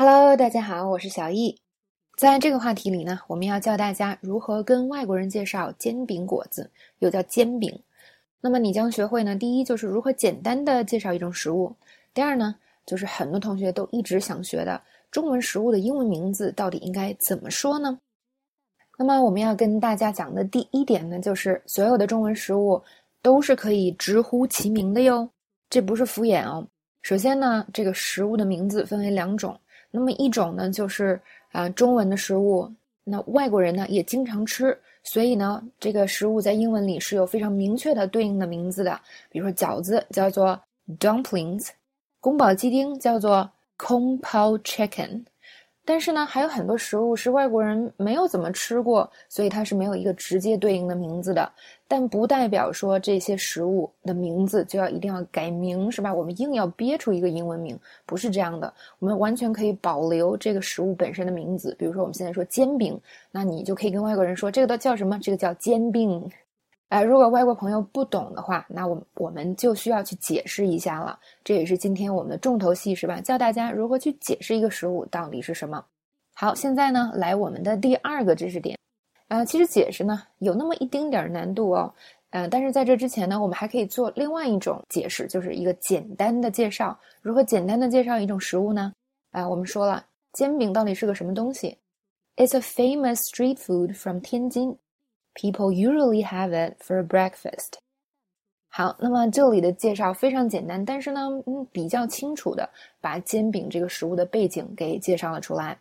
Hello，大家好，我是小易。在这个话题里呢，我们要教大家如何跟外国人介绍煎饼果子，又叫煎饼。那么你将学会呢，第一就是如何简单的介绍一种食物；第二呢，就是很多同学都一直想学的中文食物的英文名字到底应该怎么说呢？那么我们要跟大家讲的第一点呢，就是所有的中文食物都是可以直呼其名的哟，这不是敷衍哦。首先呢，这个食物的名字分为两种。那么一种呢，就是啊中文的食物，那外国人呢也经常吃，所以呢这个食物在英文里是有非常明确的对应的名字的，比如说饺子叫做 dumplings，宫保鸡丁叫做 kung pao chicken。但是呢，还有很多食物是外国人没有怎么吃过，所以它是没有一个直接对应的名字的。但不代表说这些食物的名字就要一定要改名，是吧？我们硬要憋出一个英文名，不是这样的。我们完全可以保留这个食物本身的名字。比如说，我们现在说煎饼，那你就可以跟外国人说这个都叫什么？这个叫煎饼。哎，如果外国朋友不懂的话，那我我们就需要去解释一下了。这也是今天我们的重头戏，是吧？教大家如何去解释一个食物到底是什么。好，现在呢，来我们的第二个知识点。呃，其实解释呢有那么一丁点儿难度哦。呃，但是在这之前呢，我们还可以做另外一种解释，就是一个简单的介绍。如何简单的介绍一种食物呢？啊，我们说了，煎饼到底是个什么东西？It's a famous street food from Tianjin. People usually have it for breakfast. 好，那么这里的介绍非常简单，但是呢，嗯，比较清楚的把煎饼这个食物的背景给介绍了出来。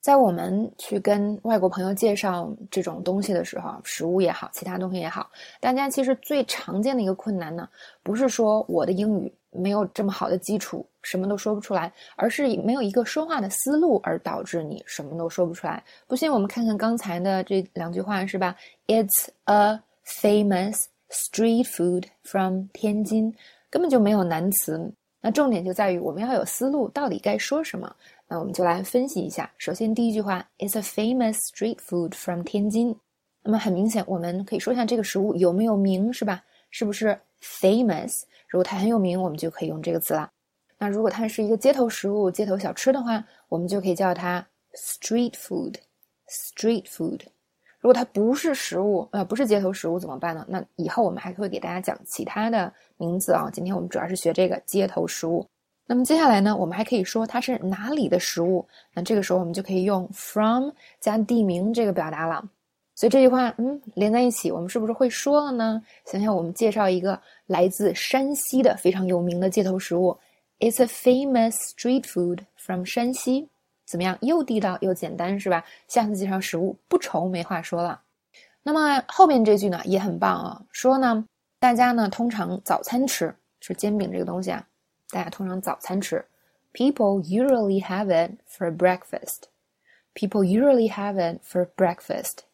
在我们去跟外国朋友介绍这种东西的时候，食物也好，其他东西也好，大家其实最常见的一个困难呢，不是说我的英语没有这么好的基础，什么都说不出来，而是没有一个说话的思路而导致你什么都说不出来。不信，我们看看刚才的这两句话，是吧？It's a famous street food from 天津，根本就没有难词。那重点就在于我们要有思路，到底该说什么。那我们就来分析一下。首先，第一句话，It's a famous street food from 天津。那么很明显，我们可以说一下这个食物有没有名，是吧？是不是 famous？如果它很有名，我们就可以用这个词了。那如果它是一个街头食物、街头小吃的话，我们就可以叫它 street food。street food。如果它不是食物，呃，不是街头食物怎么办呢？那以后我们还会给大家讲其他的名字啊。今天我们主要是学这个街头食物。那么接下来呢，我们还可以说它是哪里的食物。那这个时候我们就可以用 from 加地名这个表达了。所以这句话，嗯，连在一起，我们是不是会说了呢？想想我们介绍一个来自山西的非常有名的街头食物，It's a famous street food from 山西。怎么样？又地道又简单，是吧？下次介绍食物不愁没话说了。那么后面这句呢也很棒啊，说呢，大家呢通常早餐吃是煎饼这个东西啊。大家通常早餐吃，People usually have it for breakfast. People usually have it for breakfast.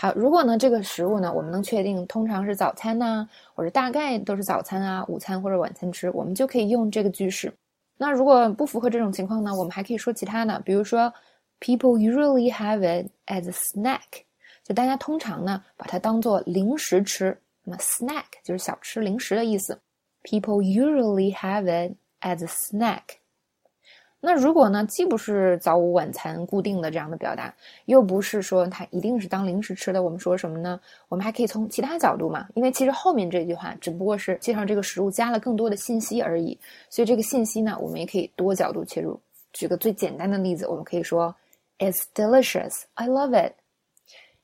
好，如果呢这个食物呢，我们能确定通常是早餐呢，或者大概都是早餐啊、午餐或者晚餐吃，我们就可以用这个句式。那如果不符合这种情况呢，我们还可以说其他的，比如说，People usually have it as a snack. 就大家通常呢把它当做零食吃，那么 snack 就是小吃、零食的意思。People usually have it as a snack。那如果呢，既不是早午晚餐固定的这样的表达，又不是说它一定是当零食吃的，我们说什么呢？我们还可以从其他角度嘛，因为其实后面这句话只不过是介绍这个食物加了更多的信息而已。所以这个信息呢，我们也可以多角度切入。举个最简单的例子，我们可以说：It's delicious. I love it.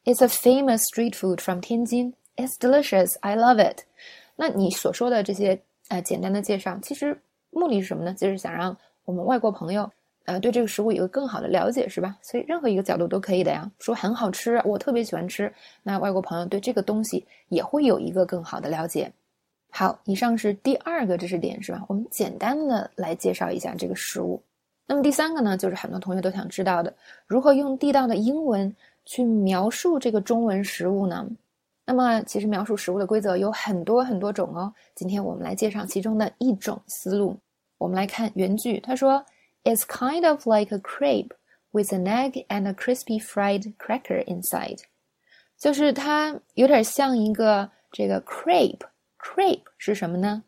It's a famous street food from Tianjin. It's delicious. I love it. 那你所说的这些。呃，简单的介绍，其实目的是什么呢？就是想让我们外国朋友，呃，对这个食物有个更好的了解，是吧？所以任何一个角度都可以的呀。说很好吃，我特别喜欢吃，那外国朋友对这个东西也会有一个更好的了解。好，以上是第二个知识点，是吧？我们简单的来介绍一下这个食物。那么第三个呢，就是很多同学都想知道的，如何用地道的英文去描述这个中文食物呢？那么，其实描述食物的规则有很多很多种哦。今天我们来介绍其中的一种思路。我们来看原句，他说：“It's kind of like a crepe with an egg and a crispy fried cracker inside。”就是它有点像一个这个 crepe。crepe 是什么呢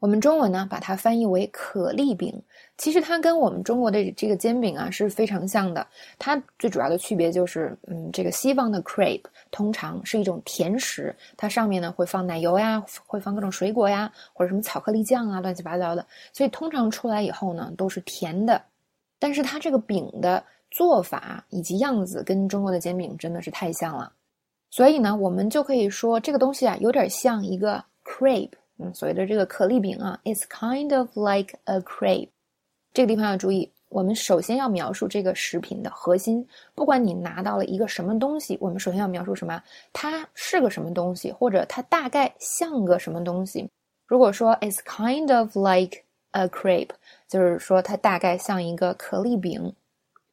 我们中文呢把它翻译为可丽饼，其实它跟我们中国的这个煎饼啊是非常像的。它最主要的区别就是，嗯，这个西方的 crepe 通常是一种甜食，它上面呢会放奶油呀，会放各种水果呀，或者什么巧克力酱啊，乱七八糟的，所以通常出来以后呢都是甜的。但是它这个饼的做法以及样子跟中国的煎饼真的是太像了，所以呢，我们就可以说这个东西啊有点像一个 crepe。嗯，所谓的这个可丽饼啊，it's kind of like a crepe。这个地方要注意，我们首先要描述这个食品的核心。不管你拿到了一个什么东西，我们首先要描述什么？它是个什么东西，或者它大概像个什么东西？如果说 it's kind of like a crepe，就是说它大概像一个可丽饼。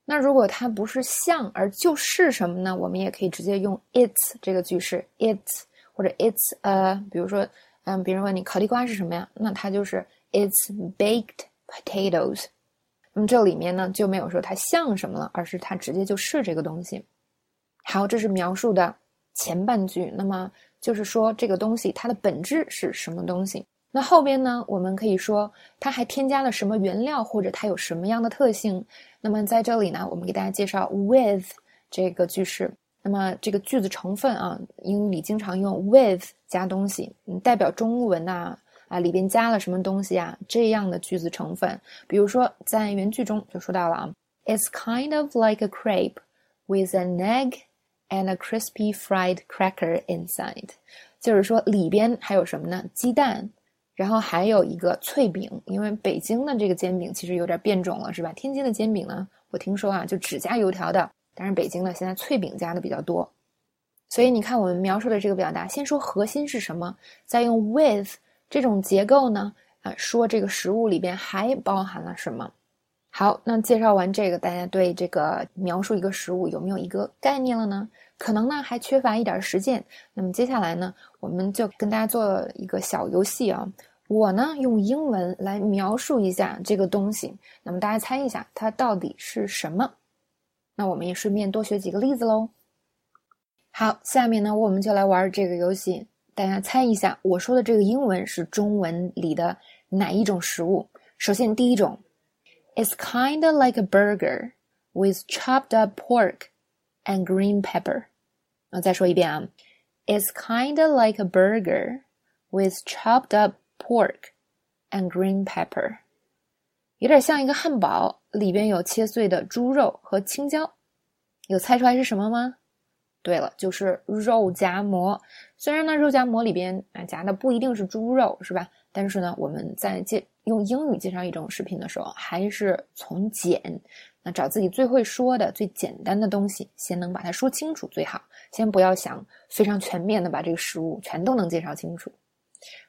那如果它不是像，而就是什么呢？我们也可以直接用 it's 这个句式，it's 或者 it's a，比如说。嗯，别人问你烤地瓜是什么呀？那它就是 It's baked potatoes。那么这里面呢就没有说它像什么了，而是它直接就是这个东西。好，这是描述的前半句。那么就是说这个东西它的本质是什么东西？那后边呢，我们可以说它还添加了什么原料，或者它有什么样的特性？那么在这里呢，我们给大家介绍 with 这个句式。那么这个句子成分啊，英语里经常用 with 加东西，嗯，代表中文呐啊里边加了什么东西啊这样的句子成分。比如说在原句中就说到了啊，It's kind of like a crepe with an egg and a crispy fried cracker inside，就是说里边还有什么呢？鸡蛋，然后还有一个脆饼。因为北京的这个煎饼其实有点变种了，是吧？天津的煎饼呢，我听说啊就只加油条的。但是北京呢，现在脆饼加的比较多，所以你看我们描述的这个表达，先说核心是什么，再用 with 这种结构呢，啊，说这个食物里边还包含了什么。好，那介绍完这个，大家对这个描述一个食物有没有一个概念了呢？可能呢还缺乏一点实践。那么接下来呢，我们就跟大家做一个小游戏啊，我呢用英文来描述一下这个东西，那么大家猜一下它到底是什么？那我们也顺便多学几个例子喽。好，下面呢，我们就来玩这个游戏。大家猜一下，我说的这个英文是中文里的哪一种食物？首先，第一种，It's kinda like a burger with chopped up pork and green pepper。那再说一遍啊，It's kinda like a burger with chopped up pork and green pepper。 有点像一个汉堡，里边有切碎的猪肉和青椒。有猜出来是什么吗？对了，就是肉夹馍。虽然呢，肉夹馍里边啊夹的不一定是猪肉，是吧？但是呢，我们在介用英语介绍一种食品的时候，还是从简，那找自己最会说的、最简单的东西，先能把它说清楚最好。先不要想非常全面的把这个食物全都能介绍清楚。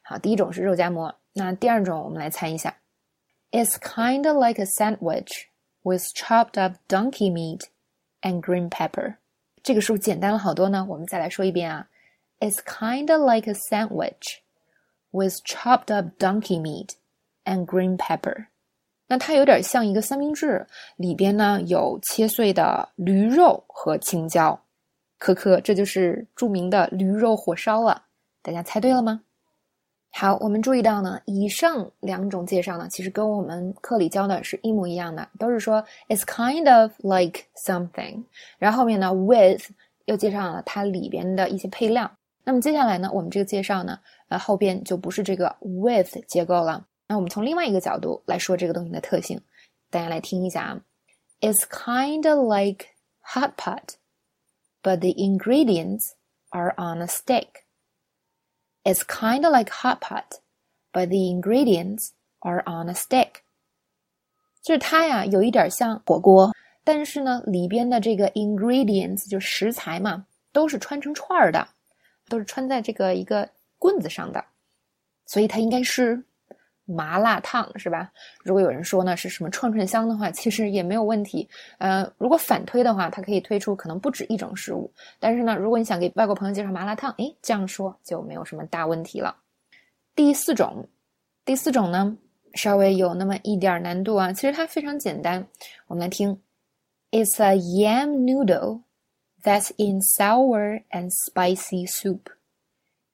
好，第一种是肉夹馍。那第二种，我们来猜一下。It's kind of like a sandwich with chopped up donkey meat and green pepper。这个是不是简单了好多呢？我们再来说一遍啊。It's kind of like a sandwich with chopped up donkey meat and green pepper。那它有点像一个三明治，里边呢有切碎的驴肉和青椒。可可，这就是着名的驴肉火烧了。大家猜对了吗？ 好，我们注意到呢，以上两种介绍呢，其实跟我们课里教的是一模一样的，都是说 it's kind of like something，然后后面呢 with 又介绍了它里边的一些配料。那么接下来呢，我们这个介绍呢，呃，后边就不是这个 with 结构了。那我们从另外一个角度来说这个东西的特性，大家来听一下啊，it's kind of like hot pot，but the ingredients are on a stick。It's kind of like hot pot, but the ingredients are on a stick. 就是它呀，有一点像火锅，但是呢，里边的这个 ingredients 就食材嘛，都是穿成串儿的，都是穿在这个一个棍子上的，所以它应该是。麻辣烫是吧？如果有人说呢是什么串串香的话，其实也没有问题。呃，如果反推的话，它可以推出可能不止一种食物。但是呢，如果你想给外国朋友介绍麻辣烫，诶，这样说就没有什么大问题了。第四种，第四种呢稍微有那么一点难度啊，其实它非常简单。我们来听：It's a yam noodle that's in sour and spicy soup.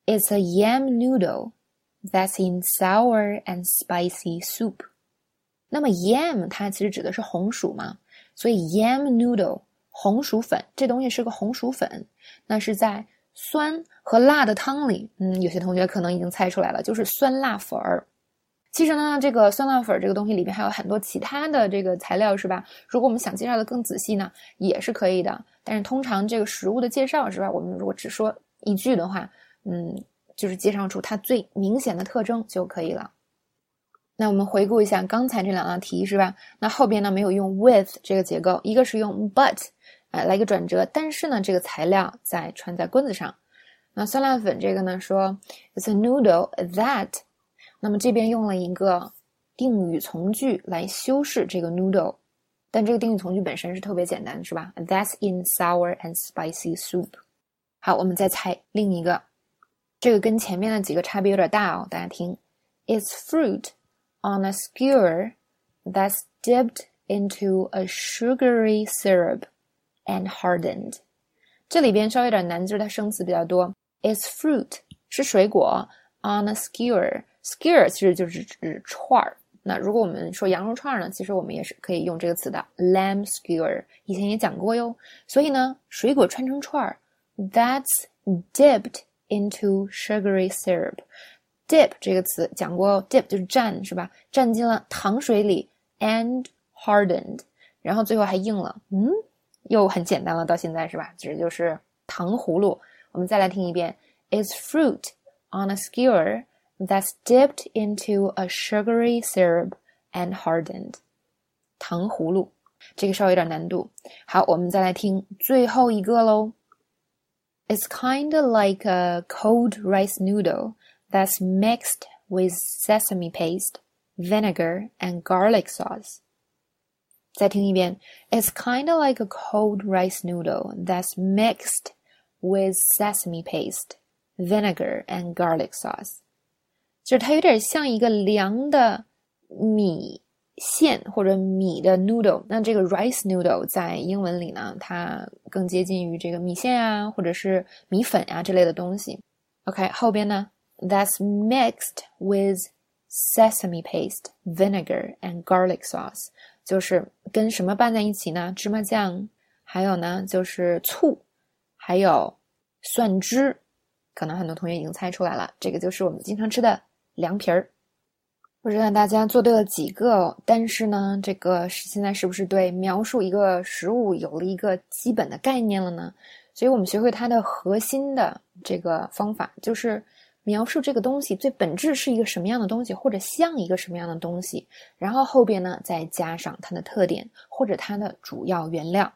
It's a yam noodle. That's in sour and spicy soup。那么 yam 它其实指的是红薯嘛，所以 yam noodle 红薯粉这东西是个红薯粉，那是在酸和辣的汤里。嗯，有些同学可能已经猜出来了，就是酸辣粉儿。其实呢，这个酸辣粉儿这个东西里边还有很多其他的这个材料，是吧？如果我们想介绍的更仔细呢，也是可以的。但是通常这个食物的介绍，是吧？我们如果只说一句的话，嗯，就是介绍出它最明显的特征就可以了。那我们回顾一下刚才这两道题，是吧？那后边呢没有用 with 这个结构，一个是用 but，哎，来一个转折。但是呢，这个材料在穿在棍子上。那酸辣粉这个呢，说 it's a noodle that。那么这边用了一个定语从句来修饰这个 noodle，但这个定语从句本身是特别简单，是吧？That's in sour and spicy soup。好，我们再猜另一个，这个跟前面的几个差别有点大哦，大家听，It's fruit on a skewer that's dipped into a sugary syrup and hardened。这里边稍微有点难，就是它生词比较多。It's fruit 是水果 on a skewer。Skewer 其实就是指串儿。那如果我们说羊肉串儿呢，其实我们也是可以用这个词的，lamb skewer。以前也讲过哟。所以呢，水果串成串儿，that's dipped Into sugary syrup。dip 这个词讲过，dip 就是蘸，是吧？蘸进了糖水里，and hardened，然后最后还硬了。嗯，又很简单了，到现在是吧？其实就是糖葫芦。我们再来听一遍：Is fruit on a skewer。that's dipped into a sugary syrup and hardened。糖葫芦，这个稍微有点难度。好，我们再来听最后一个喽。It's kind of like a cold rice noodle that's mixed with sesame paste, vinegar, and garlic sauce. 再听一遍. It's kind of like a cold rice noodle that's mixed with sesame paste, vinegar, and garlic sauce. 就是它有点像一个凉的米 线或者米的 noodle。那这个 rice noodle 在英文里呢，它更接近于这个米线啊，或者是米粉啊这类的东西。OK，后边呢，that's mixed with sesame paste, vinegar and garlic sauce，就是跟什么拌在一起呢？芝麻酱，还有呢就是醋，还有蒜汁。可能很多同学已经猜出来了，这个就是我们经常吃的。凉皮儿，不知道大家做对了几个，但是呢，这个现在是不是对描述一个食物有了一个基本的概念了呢？所以我们学会它的核心的这个方法，就是描述这个东西最本质是一个什么样的东西，或者像一个什么样的东西，然后后边呢再加上它的特点或者它的主要原料。